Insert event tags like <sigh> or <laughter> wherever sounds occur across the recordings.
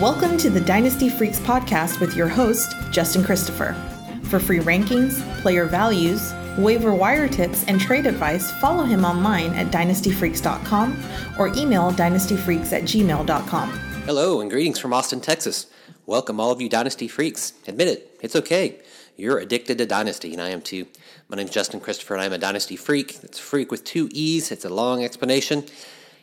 Welcome to the Dynasty Freaks podcast with your host, Justin Christopher. For free rankings, player values, waiver wire tips, and trade advice, follow him online at dynastyfreaks.com or email dynastyfreaks at gmail.com. Hello and greetings from Austin, Texas. Welcome, all of you Dynasty freaks. Admit it, it's okay. You're addicted to Dynasty, and I am too. My name's Justin Christopher, and I'm a Dynasty freak. It's freak with two E's. It's a long explanation.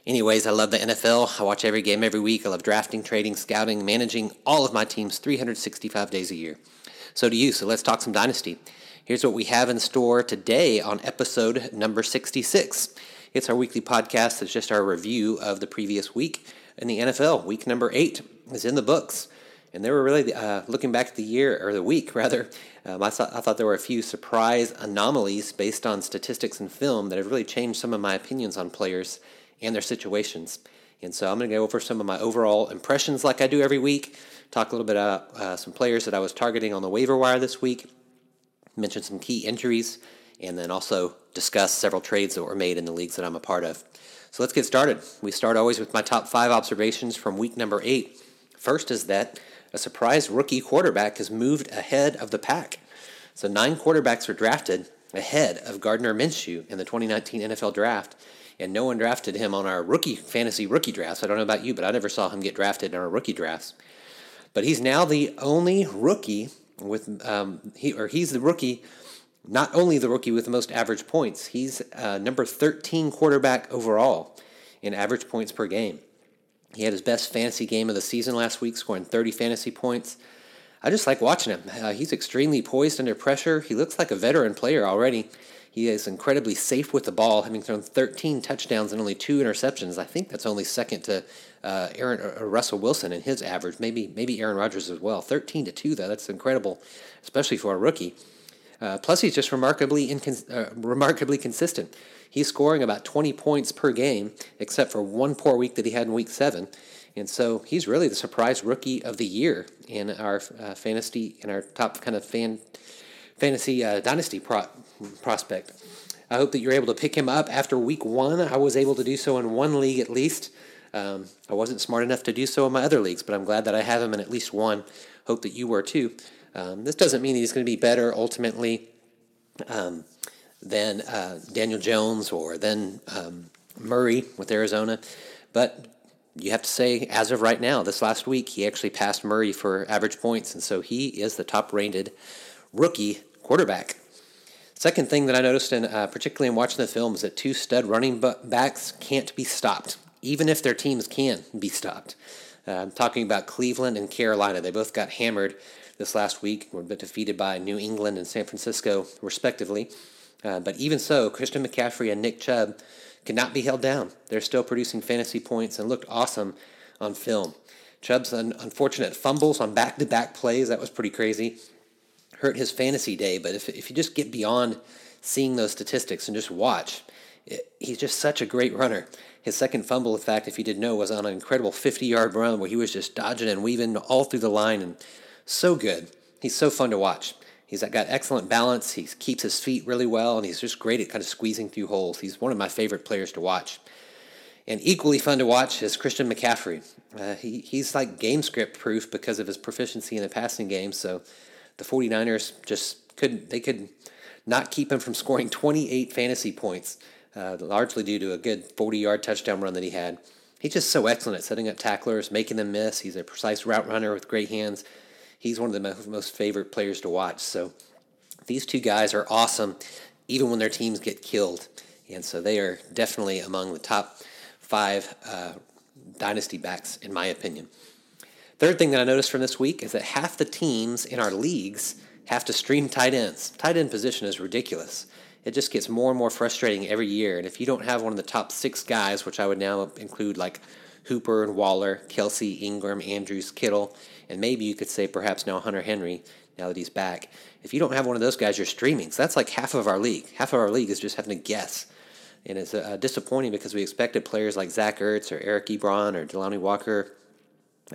Anyways, I love the NFL. I watch every game every week. I love drafting, trading, scouting, managing all of my teams 365 days a year. So do you. So let's talk some Dynasty. Here's what we have in store today on episode number 66. It's our weekly podcast. It's just our review of the previous week in the NFL. Week number eight is in the books. And there were really, uh, looking back at the year, or the week <laughs> rather, um, I, thought, I thought there were a few surprise anomalies based on statistics and film that have really changed some of my opinions on players and their situations. And so I'm going to go over some of my overall impressions like I do every week, talk a little bit about uh, some players that I was targeting on the waiver wire this week, mention some key injuries, and then also discuss several trades that were made in the leagues that I'm a part of. So let's get started. We start always with my top five observations from week number eight. First is that a surprise rookie quarterback has moved ahead of the pack. So nine quarterbacks were drafted ahead of Gardner Minshew in the 2019 NFL Draft, and no one drafted him on our rookie fantasy rookie drafts. I don't know about you, but I never saw him get drafted in our rookie drafts. But he's now the only rookie with um, he or he's the rookie, not only the rookie with the most average points. He's uh, number 13 quarterback overall in average points per game. He had his best fantasy game of the season last week, scoring 30 fantasy points. I just like watching him. Uh, he's extremely poised under pressure. He looks like a veteran player already. He is incredibly safe with the ball, having thrown 13 touchdowns and only two interceptions. I think that's only second to uh, Aaron or uh, Russell Wilson in his average. Maybe maybe Aaron Rodgers as well. 13 to two though. That's incredible, especially for a rookie. Uh, plus, he's just remarkably incons- uh, remarkably consistent. He's scoring about 20 points per game, except for one poor week that he had in week seven. And so he's really the surprise rookie of the year in our uh, fantasy, in our top kind of fan fantasy uh, dynasty pro- prospect. I hope that you're able to pick him up after week one. I was able to do so in one league at least. Um, I wasn't smart enough to do so in my other leagues, but I'm glad that I have him in at least one. Hope that you were too. Um, this doesn't mean he's going to be better ultimately um, than uh, Daniel Jones or than um, Murray with Arizona, but you have to say, as of right now, this last week, he actually passed Murray for average points, and so he is the top rated rookie quarterback. Second thing that I noticed, in, uh, particularly in watching the film, is that two stud running backs can't be stopped, even if their teams can be stopped. Uh, I'm talking about Cleveland and Carolina. They both got hammered this last week, were defeated by New England and San Francisco, respectively. Uh, but even so, Christian McCaffrey and Nick Chubb cannot be held down. They're still producing fantasy points and looked awesome on film. Chubb's un- unfortunate fumbles on back to back plays, that was pretty crazy hurt his fantasy day. But if, if you just get beyond seeing those statistics and just watch, it, he's just such a great runner. His second fumble, in fact, if you didn't know, was on an incredible 50 yard run where he was just dodging and weaving all through the line and so good. He's so fun to watch. He's got excellent balance. He keeps his feet really well, and he's just great at kind of squeezing through holes. He's one of my favorite players to watch. And equally fun to watch is Christian McCaffrey. Uh, he, he's like game script proof because of his proficiency in the passing game. So the 49ers just couldn't, they could not keep him from scoring 28 fantasy points, uh, largely due to a good 40 yard touchdown run that he had. He's just so excellent at setting up tacklers, making them miss. He's a precise route runner with great hands. He's one of the most favorite players to watch. So these two guys are awesome, even when their teams get killed. And so they are definitely among the top five uh, dynasty backs, in my opinion. Third thing that I noticed from this week is that half the teams in our leagues have to stream tight ends. Tight end position is ridiculous. It just gets more and more frustrating every year. And if you don't have one of the top six guys, which I would now include like Hooper and Waller, Kelce, Engram, Andrews, Kittle, and maybe you could say perhaps now Hunter Henry, now that he's back. If you don't have one of those guys, you're streaming. So that's like half of our league. Half of our league is just having to guess. And it's uh, disappointing because we expected players like Zach Ertz or Eric Ebron or Delanie Walker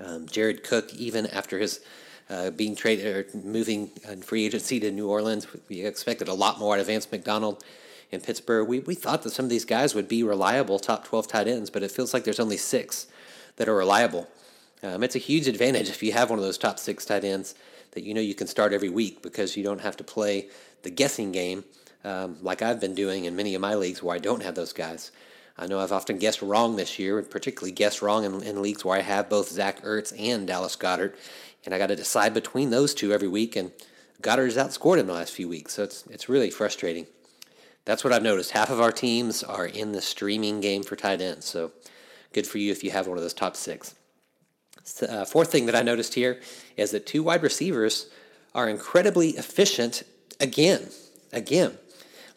um, Jared Cook, even after his uh, being traded or moving in free agency to New Orleans, we expected a lot more out of Vance McDonald in Pittsburgh. We, we thought that some of these guys would be reliable top 12 tight ends, but it feels like there's only six that are reliable. Um, it's a huge advantage if you have one of those top six tight ends that you know you can start every week because you don't have to play the guessing game um, like I've been doing in many of my leagues where I don't have those guys. I know I've often guessed wrong this year, and particularly guessed wrong in, in leagues where I have both Zach Ertz and Dallas Goedert, and I got to decide between those two every week. And Goedert has outscored in the last few weeks, so it's it's really frustrating. That's what I've noticed. Half of our teams are in the streaming game for tight ends, so good for you if you have one of those top six. Uh, fourth thing that I noticed here is that two wide receivers are incredibly efficient again. Again.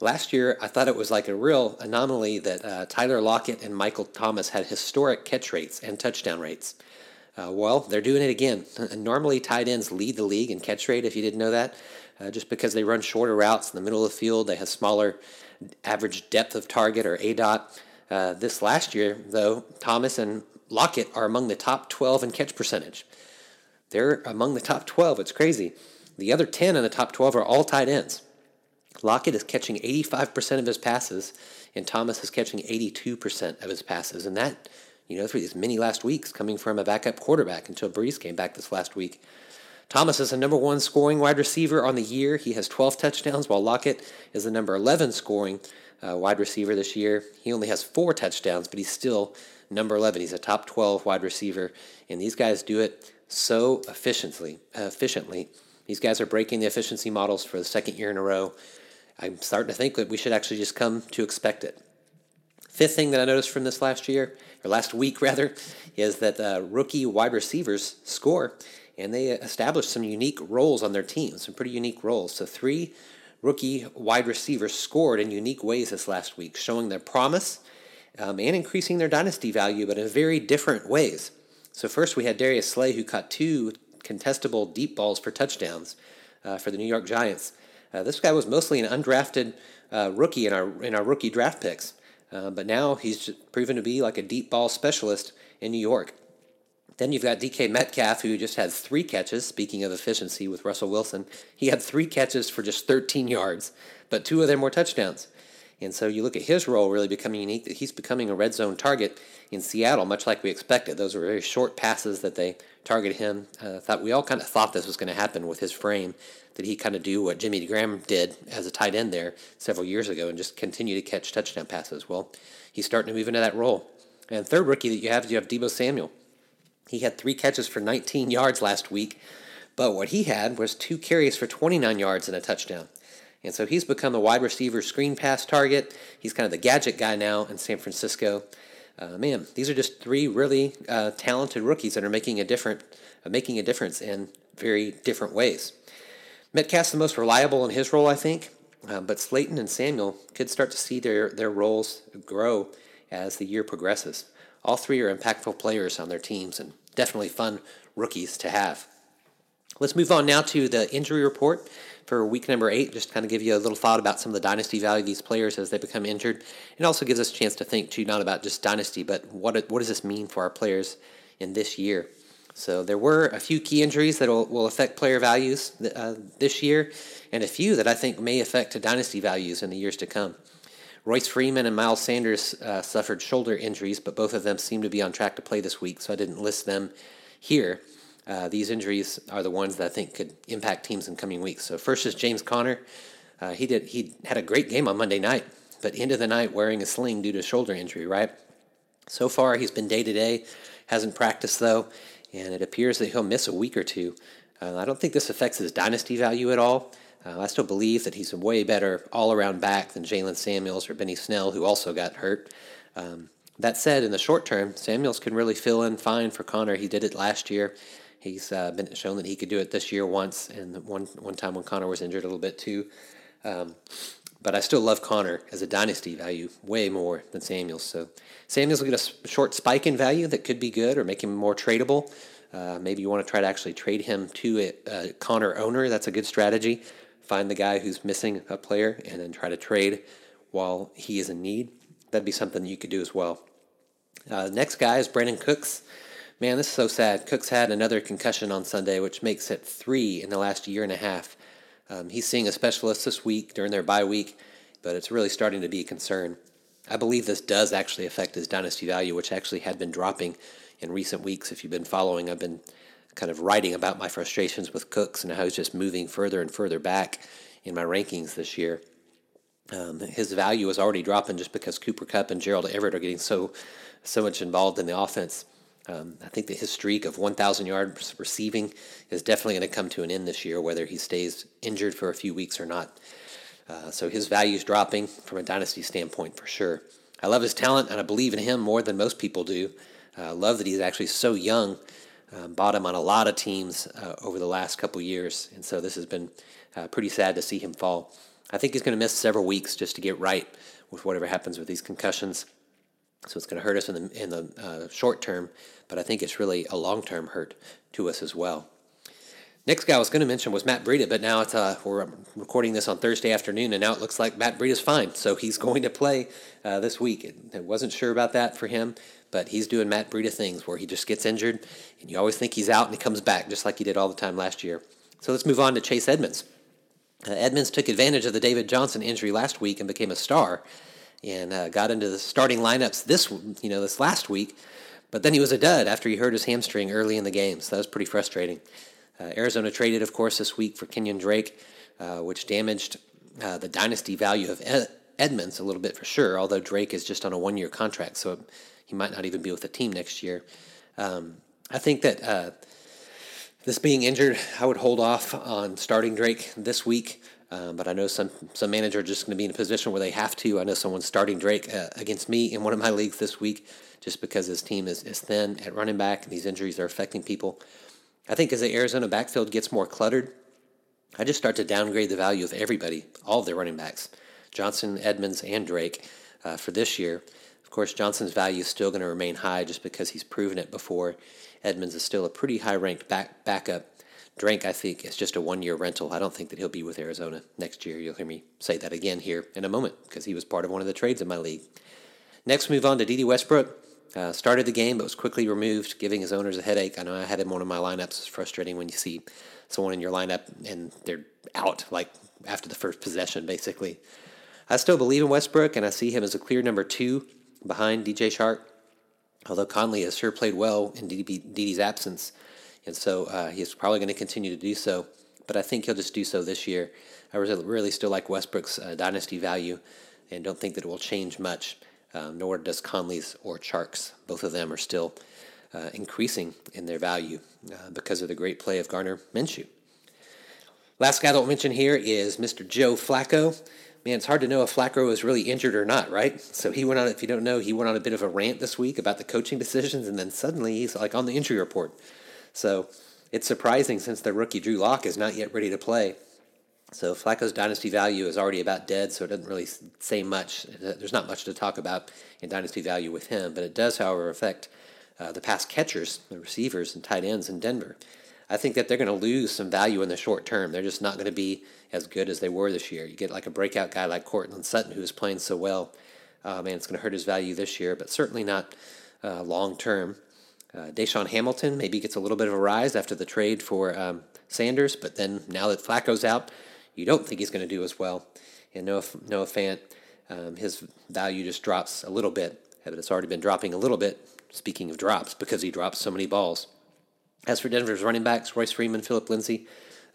Last year, I thought it was like a real anomaly that uh, Tyler Lockett and Michael Thomas had historic catch rates and touchdown rates. Uh, well, they're doing it again. <laughs> Normally, tight ends lead the league in catch rate, if you didn't know that, uh, just because they run shorter routes in the middle of the field. They have smaller average depth of target or ADOT. Uh, this last year, though, Thomas and Lockett are among the top 12 in catch percentage. They're among the top 12. It's crazy. The other 10 in the top 12 are all tight ends. Lockett is catching 85% of his passes, and Thomas is catching 82% of his passes. And that, you know, through these many last weeks coming from a backup quarterback until Brees came back this last week. Thomas is the number one scoring wide receiver on the year. He has 12 touchdowns, while Lockett is the number 11 scoring uh, wide receiver this year. He only has four touchdowns, but he's still number 11. He's a top 12 wide receiver, and these guys do it so efficiently. Efficiently. These guys are breaking the efficiency models for the second year in a row. I'm starting to think that we should actually just come to expect it. Fifth thing that I noticed from this last year, or last week <laughs> rather, is that uh, rookie wide receivers score, and they establish some unique roles on their team, some pretty unique roles. So three rookie wide receivers scored in unique ways this last week, showing their promise um, and increasing their dynasty value, but in very different ways. So first we had Darius Slay, who caught two contestable deep balls for touchdowns uh, for the New York Giants. Uh, this guy was mostly an undrafted uh, rookie in our in our rookie draft picks, uh, but now he's proven to be like a deep ball specialist in New York. Then you've got DK Metcalf, who just had three catches. Speaking of efficiency with Russell Wilson, he had three catches for just 13 yards, but two of them were touchdowns. And so you look at his role really becoming unique, that he's becoming a red zone target in Seattle, much like we expected. Those were very short passes that they targeted him. Uh, thought we all kind of thought this was going to happen with his frame, that he kind of do what Jimmy Graham did as a tight end there several years ago and just continue to catch touchdown passes. Well, he's starting to move into that role. And third rookie that you have, is you have Deebo Samuel. He had three catches for 19 yards last week, but what he had was two carries for 29 yards and a touchdown. And so he's become the wide receiver screen pass target. He's kind of the gadget guy now in San Francisco. Uh, man, these are just three really uh, talented rookies that are making a different, uh, making a difference in very different ways. Metcalf's the most reliable in his role, I think, uh, but Slayton and Samuel could start to see their, their roles grow as the year progresses. All three are impactful players on their teams and definitely fun rookies to have. Let's move on now to the injury report for week number eight, just kind of give you a little thought about some of the dynasty value of these players as they become injured. It also gives us a chance to think, too, not about just dynasty, but what, what does this mean for our players in this year? So there were a few key injuries that will, affect player values uh, this year, and a few that I think may affect dynasty values in the years to come. Royce Freeman and Miles Sanders uh, suffered shoulder injuries, but both of them seem to be on track to play this week, so I didn't list them here. Uh, these injuries are the ones that I think could impact teams in coming weeks. So first is James Conner. Uh, he did he had a great game on Monday night, but end of the night wearing a sling due to shoulder injury. Right. So far he's been day to day, hasn't practiced though, and it appears that he'll miss a week or two. Uh, I don't think this affects his dynasty value at all. Uh, I still believe that he's a way better all around back than Jaylen Samuels or Benny Snell, who also got hurt. Um, that said, in the short term, Samuels can really fill in fine for Conner. He did it last year. He's uh, been shown that he could do it this year once, and one one time when Conner was injured a little bit too. Um, but I still love Conner as a dynasty value way more than Samuels. So Samuels will get a short spike in value that could be good or make him more tradable. Uh, maybe you want to try to actually trade him to a, a Conner owner. That's a good strategy. Find the guy who's missing a player and then try to trade while he is in need. That'd be something you could do as well. Uh, next guy is Brandin Cooks. Man, this is so sad. Cooks had another concussion on Sunday, which makes it three in the last year and a half. Um, he's seeing a specialist this week during their bye week, but it's really starting to be a concern. I believe this does actually affect his dynasty value, which actually had been dropping in recent weeks. If you've been following, I've been kind of writing about my frustrations with Cooks and how he's just moving further and further back in my rankings this year. Um, his value is already dropping just because Cooper Kupp and Gerald Everett are getting so so much involved in the offense. Um, I think that his streak of 1,000 yards receiving is definitely going to come to an end this year, whether he stays injured for a few weeks or not. Uh, so his value is dropping from a dynasty standpoint for sure. I love his talent and I believe in him more than most people do. I uh, love that he's actually so young. Um, bought him on a lot of teams uh, over the last couple years, and so this has been uh, pretty sad to see him fall. I think he's going to miss several weeks just to get right with whatever happens with these concussions. So it's going to hurt us in the in the uh, short term, but I think it's really a long term hurt to us as well. Next guy I was going to mention was Matt Breida, but now it's uh, we're recording this on Thursday afternoon, and now it looks like Matt Breida's fine, so he's <laughs> going to play uh, this week. I wasn't sure about that for him, but he's doing Matt Breida things where he just gets injured, and you always think he's out, and he comes back just like he did all the time last year. So let's move on to Chase Edmonds. Uh, Edmonds took advantage of the David Johnson injury last week and became a star, and uh, got into the starting lineups this you know this last week. But then he was a dud after he hurt his hamstring early in the game, so that was pretty frustrating. Uh, Arizona traded, of course, this week for Kenyon Drake, uh, which damaged uh, the dynasty value of Ed- Edmonds a little bit for sure, although Drake is just on a one year contract, so he might not even be with the team next year. Um, I think that uh, this being injured, I would hold off on starting Drake this week. Um, but I know some some manager are just going to be in a position where they have to. I know someone's starting Drake uh, against me in one of my leagues this week, just because his team is, is thin at running back and these injuries are affecting people. I think as the Arizona backfield gets more cluttered, I just start to downgrade the value of everybody, all of their running backs, Johnson, Edmonds, and Drake, uh, for this year. Of course, Johnson's value is still going to remain high just because he's proven it before. Edmonds is still a pretty high ranked back, backup. Drake, I think, is just a one year rental. I don't think that he'll be with Arizona next year. You'll hear me say that again here in a moment because he was part of one of the trades in my league. Next, move on to Dede Westbrook. Uh, started the game, but was quickly removed, giving his owners a headache. I know I had him one of my lineups. It's frustrating when you see someone in your lineup and they're out like after the first possession, basically. I still believe in Westbrook, and I see him as a clear number two behind DJ Chark. Although Conley has sure played well in Dede's absence, and so uh, he's probably going to continue to do so. But I think he'll just do so this year. I really still like Westbrook's uh, dynasty value, and don't think that it will change much um, nor does Conley's or Chark's. Both of them are still uh, increasing in their value uh, because of the great play of Gardner Minshew. Last guy that we'll mention here is Mr. Joe Flacco. Man, it's hard to know if Flacco is really injured or not, right? So he went on, if you don't know, he went on a bit of a rant this week about the coaching decisions, and then suddenly he's like on the injury report. So it's surprising since the rookie Drew Lock is not yet ready to play. So Flacco's dynasty value is already about dead, so it doesn't really say much. There's not much to talk about in dynasty value with him, but it does, however, affect uh, the pass catchers, the receivers, and tight ends in Denver. I think that they're going to lose some value in the short term. They're just not going to be as good as they were this year. You get like a breakout guy like Courtland Sutton, who is playing so well. Uh, man, it's going to hurt his value this year, but certainly not uh, long term. Uh, DaeSean Hamilton maybe gets a little bit of a rise after the trade for um, Sanders, but then now that Flacco's out, you don't think he's going to do as well. And Noah, Noah Fant, um, his value just drops a little bit, but it's already been dropping a little bit, speaking of drops, because he drops so many balls. As for Denver's running backs, Royce Freeman, Phillip Lindsay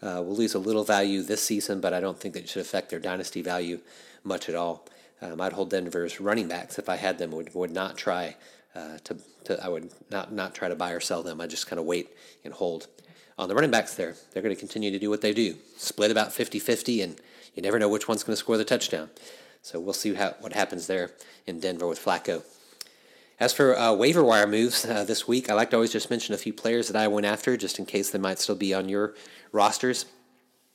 uh, will lose a little value this season, but I don't think that should affect their dynasty value much at all. Um, I'd hold Denver's running backs if I had them. Would would not try uh, to, to I would not not try to buy or sell them. I just kind of wait and hold on the running backs there, they're going to continue to do what they do split about 50 50, and you never know which one's going to score the touchdown. So we'll see how, what happens there in Denver with Flacco. As for uh, waiver wire moves uh, this week, I like to always just mention a few players that I went after just in case they might still be on your rosters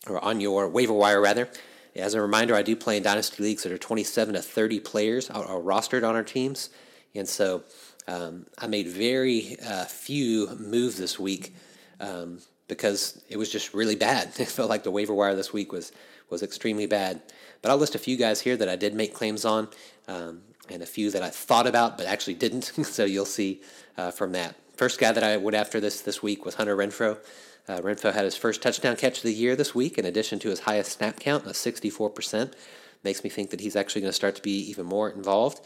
or on your waiver wire, rather. As a reminder, I do play in dynasty leagues that are 27 to 30 players are, are rostered on our teams. And so um, I made very uh, few moves this week um, because it was just really bad. <laughs> It felt like the waiver wire this week was was extremely bad. But I'll list a few guys here that I did make claims on, um, and a few that I thought about but actually didn't. <laughs> so you'll see uh, from that. First guy that I went after this this week was Hunter Renfrow. Uh, Renfrow had his first touchdown catch of the year this week, in addition to his highest snap count of 64%. Makes me think that he's actually going to start to be even more involved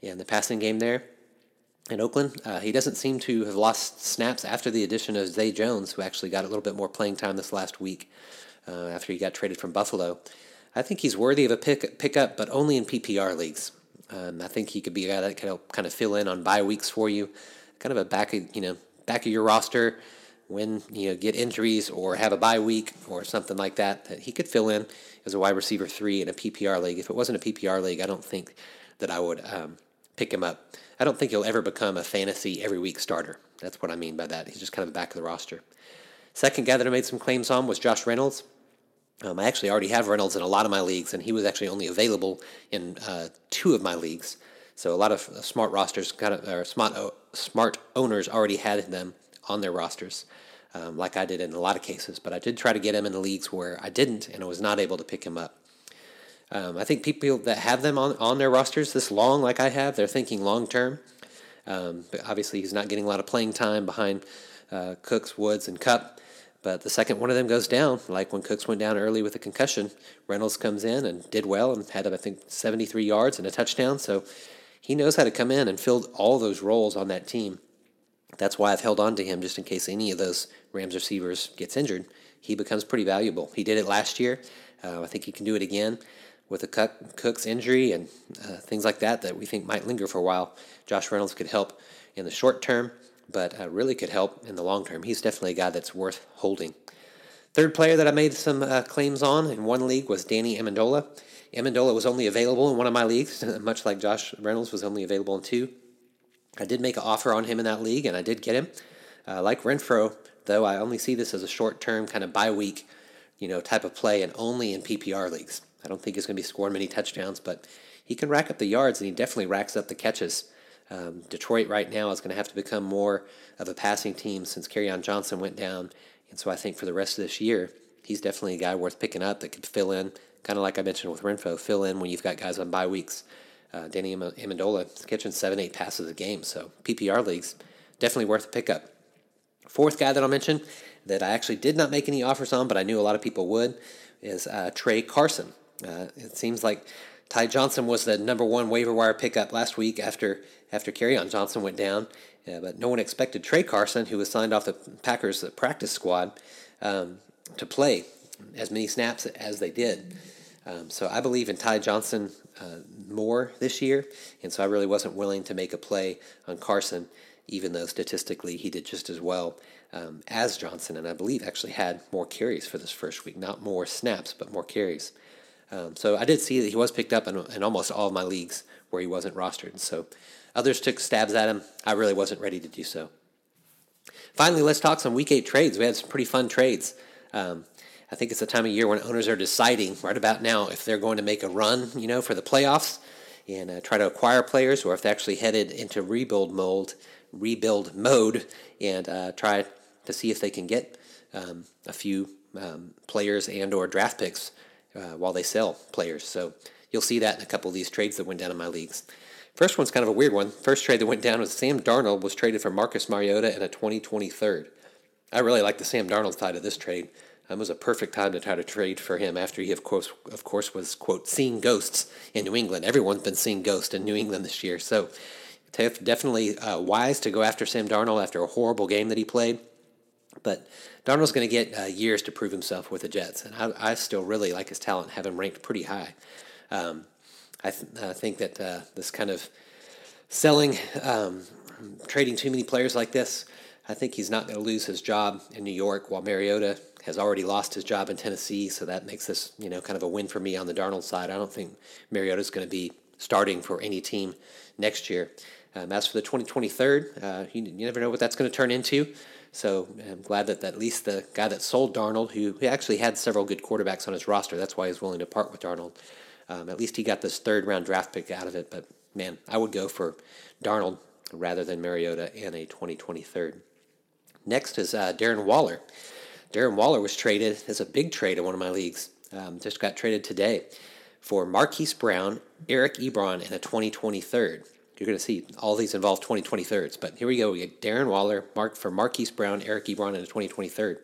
in the passing game there. In Oakland. Uh, he doesn't seem to have lost snaps after the addition of Zay Jones, who actually got a little bit more playing time this last week uh, after he got traded from Buffalo. I think he's worthy of a pick pickup, but only in PPR leagues. Um, I think he could be a guy that can help kind of fill in on bye weeks for you, kind of a back of you know back of your roster when you know get injuries or have a bye week or something like that. That he could fill in as a wide receiver three in a PPR league. If it wasn't a PPR league, I don't think that I would um, pick him up. I don't think he'll ever become a fantasy every week starter. That's what I mean by that. He's just kind of back of the roster. Second guy that I made some claims on was Josh Reynolds. Um, I actually already have Reynolds in a lot of my leagues, and he was actually only available in uh, two of my leagues. So a lot of uh, smart rosters, kind of, or smart smart owners already had them on their rosters, um, like I did in a lot of cases. But I did try to get him in the leagues where I didn't, and I was not able to pick him up. Um, I think people that have them on, on their rosters this long, like I have, they're thinking long term. Um, but obviously, he's not getting a lot of playing time behind uh, Cooks, Woods, and Kupp. But the second one of them goes down, like when Cooks went down early with a concussion, Reynolds comes in and did well and had, I think, 73 yards and a touchdown. So he knows how to come in and fill all those roles on that team. That's why I've held on to him just in case any of those Rams receivers gets injured. He becomes pretty valuable. He did it last year. Uh, I think he can do it again with a Cook's injury and uh, things like that that we think might linger for a while. Josh Reynolds could help in the short term, but uh, really could help in the long term. He's definitely a guy that's worth holding. Third player that I made some uh, claims on in one league was Danny Amendola. Amendola was only available in one of my leagues, <laughs> much like Josh Reynolds was only available in two. I did make an offer on him in that league, and I did get him. Uh, like Renfrow, though, I only see this as a short term kind of bye week, you know, type of play, and only in PPR leagues. I don't think he's going to be scoring many touchdowns, but he can rack up the yards and he definitely racks up the catches. Um, Detroit right now is going to have to become more of a passing team since Kerryon Johnson went down. And so I think for the rest of this year, he's definitely a guy worth picking up that could fill in, kind of like I mentioned with Renfrow, fill in when you've got guys on bye weeks. Uh, Danny Amendola is catching seven, eight passes a game. So PPR leagues, definitely worth a pickup. Fourth guy that I'll mention that I actually did not make any offers on, but I knew a lot of people would, is uh, Tra Carson. Uh, it seems like Ty Johnson was the number one waiver wire pickup last week after after Kerryon Johnson went down, but no one expected Tra Carson, who was signed off the Packers practice squad, um, to play as many snaps as they did. Um, so I believe in Ty Johnson uh, more this year, and so I really wasn't willing to make a play on Carson, even though statistically he did just as well um, as Johnson, and I believe actually had more carries for this first week, not more snaps, but more carries. Um, so I did see that he was picked up in, in, almost all of my leagues where he wasn't rostered. So others took stabs at him. I really wasn't ready to do so. Finally, let's talk some week eight trades. We had some pretty fun trades. Um, I think it's the time of year when owners are deciding right about now if they're going to make a run, you know, for the playoffs and uh, try to acquire players, or if they're actually headed into rebuild mode, rebuild mode, and uh, try to see if they can get um, a few um, players and or draft picks uh, while they sell players. So you'll see that in a couple of these trades that went down in my leagues. First one's kind of a weird one. First trade that went down was Sam Darnold was traded for Marcus Mariota in a 2023rd. I really like the Sam Darnold side of this trade. Um, it was a perfect time to try to trade for him after he, of course, of course, was quote seeing ghosts in New England. Everyone's been seeing ghosts in New England this year, so definitely uh, wise to go after Sam Darnold after a horrible game that he played. But Darnold's going to get uh, years to prove himself with the Jets, and I, I, still really like his talent, have him ranked pretty high. Um, I th- think that uh, this kind of selling, um, trading too many players like this, I think he's not going to lose his job in New York while Mariota has already lost his job in Tennessee. So that makes this, you know, kind of a win for me on the Darnold side. I don't think Mariota's going to be starting for any team next year. Um, as for the 2023, uh, you, you never know what that's going to turn into. So I'm glad that at least the guy that sold Darnold, who, actually had several good quarterbacks on his roster, that's why he's willing to part with Darnold. Um, at least he got this third round draft pick out of it. But man, I would go for Darnold rather than Mariota and a 2023. Next is uh, Darren Waller. Darren Waller was traded as a big trade in one of my leagues. Um, just got traded today for Marquise Brown, Eric Ebron, and a 2023. You're going to see all these involve 2023s. But here we go. We get Darren Waller, Mark for Marquise Brown, Eric Ebron, and a 2023.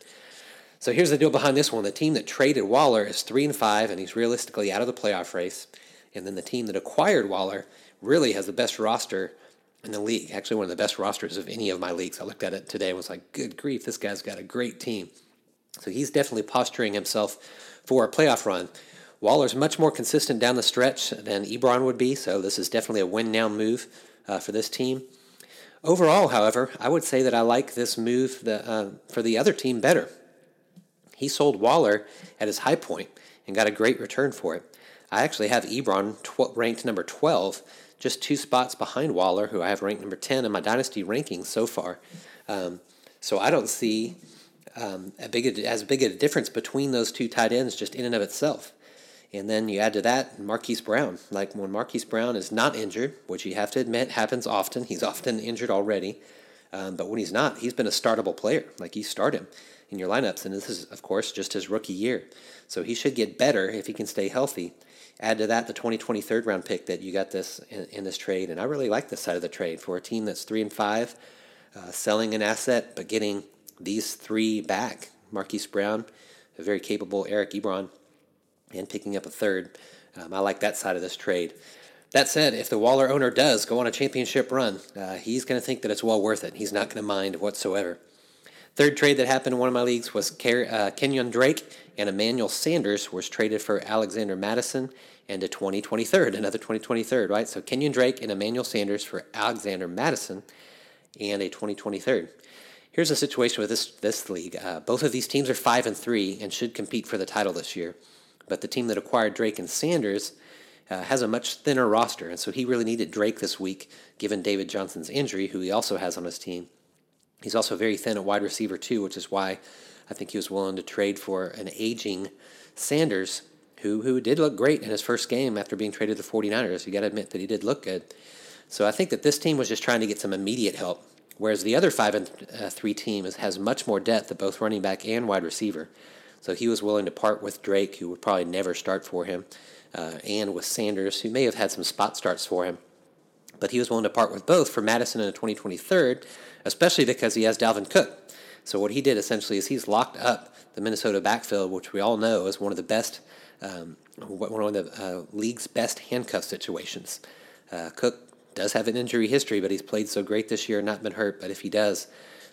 So here's the deal behind this one. The team that traded Waller is three and five, and he's realistically out of the playoff race. And then the team that acquired Waller really has the best roster in the league. Actually, one of the best rosters of any of my leagues. I looked at it today and was like, good grief, this guy's got a great team. So he's definitely posturing himself for a playoff run. Waller's much more consistent down the stretch than Ebron would be, so this is definitely a win now move uh, for this team. Overall, however, I would say that I like this move the, uh, for the other team better. He sold Waller at his high point and got a great return for it. I actually have Ebron tw- ranked number 12, just two spots behind Waller, who I have ranked number 10 in my dynasty rankings so far. Um, so I don't see um, a big, as big a difference between those two tight ends just in and of itself. And then you add to that Marquise Brown. Like when Marquise Brown is not injured, which you have to admit happens often, he's often injured already. Um, but when he's not, he's been a startable player. Like you start him in your lineups, and this is, of course, just his rookie year. So he should get better if he can stay healthy. Add to that the 2020 third round pick that you got this in, in this trade, and I really like this side of the trade for a team that's three and five, uh, selling an asset but getting these three back: Marquise Brown, a very capable Eric Ebron, and picking up a third. Um, I like that side of this trade. That said, if the Waller owner does go on a championship run, uh, he's going to think that it's well worth it. He's not going to mind whatsoever. Third trade that happened in one of my leagues was uh, Kenyon Drake and Emmanuel Sanders was traded for Alexander Mattison and a 2023rd, another 2023rd, right? So Kenyon Drake and Emmanuel Sanders for Alexander Mattison and a 2023rd. Here's the situation with this this league. Uh, both of these teams are five and three and should compete for the title this year, but the team that acquired Drake and Sanders uh, has a much thinner roster, and so he really needed Drake this week, given David Johnson's injury, who he also has on his team. He's also very thin at wide receiver, too, which is why I think he was willing to trade for an aging Sanders, who, who did look great in his first game after being traded to the 49ers. You got to admit that he did look good. So I think that this team was just trying to get some immediate help, whereas the other 5 and uh, 3 team is, has much more depth at both running back and wide receiver. So he was willing to part with Drake, who would probably never start for him, uh, and with Sanders, who may have had some spot starts for him. But he was willing to part with both for Mattison in a 2023rd especially because he has Dalvin Cook. So what he did essentially is he's locked up the Minnesota backfield, which we all know is one of the best, um, one of the uh, league's best handcuff situations. Uh, Cook does have an injury history, but he's played so great this year, not been hurt. But if he does,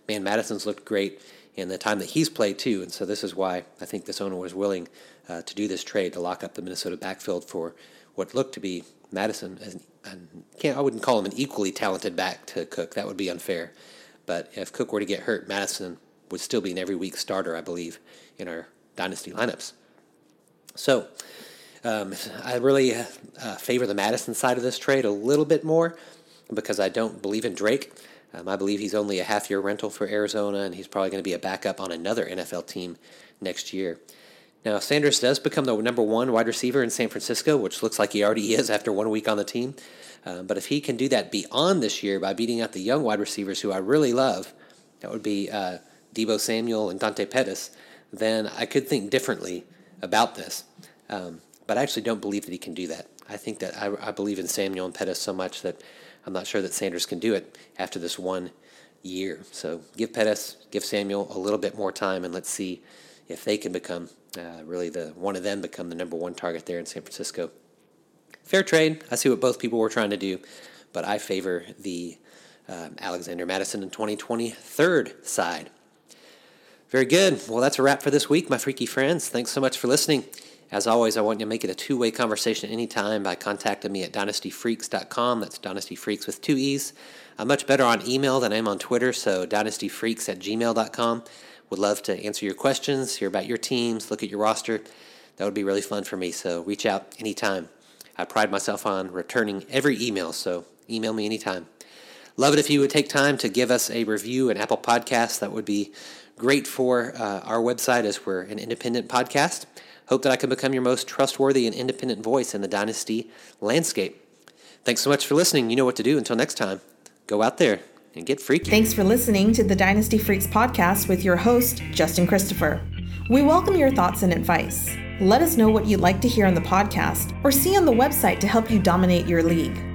man, Mattison's looked great in the time that he's played too, and so this is why I think this owner was willing uh, to do this trade to lock up the Minnesota backfield for what looked to be Mattison. As, can't I wouldn't call him an equally talented back to Cook. That would be unfair. But if Cook were to get hurt, Mattison would still be an every week starter, I believe, in our dynasty lineups. So um, I really uh, favor the Mattison side of this trade a little bit more because I don't believe in Drake. Um, I believe he's only a half year rental for Arizona, and he's probably going to be a backup on another NFL team next year. Now, Sanders does become the number one wide receiver in San Francisco, which looks like he already is after one week on the team. Uh, but if he can do that beyond this year by beating out the young wide receivers who I really love, that would be uh, Deebo Samuel and Dante Pettis, then I could think differently about this. Um, but I actually don't believe that he can do that. I think that I, I believe in Samuel and Pettis so much that I'm not sure that Sanders can do it after this one year. So give Pettis, give Samuel a little bit more time, and let's see if they can become uh, really the one of them become the number one target there in San Francisco. Fair trade. I see what both people were trying to do, but I favor the um, Alexander Mattison in 2020 third side. Very good. Well, that's a wrap for this week, my freaky friends. Thanks so much for listening. As always, I want you to make it a two way conversation anytime by contacting me at dynastyfreaks.com. That's dynastyfreaks with two E's. I'm much better on email than I am on Twitter, so dynastyfreaks at gmail.com. Would love to answer your questions, hear about your teams, look at your roster. That would be really fun for me, so reach out anytime. I pride myself on returning every email, so email me anytime. Love it if you would take time to give us a review and Apple Podcasts. That would be great for uh, our website as we're an independent podcast. Hope that I can become your most trustworthy and independent voice in the Dynasty landscape. Thanks so much for listening. You know what to do. Until next time, go out there and get freaky. Thanks for listening to the Dynasty Freaks podcast with your host, Justin Christopher. We welcome your thoughts and advice. Let us know what you'd like to hear on the podcast or see on the website to help you dominate your league.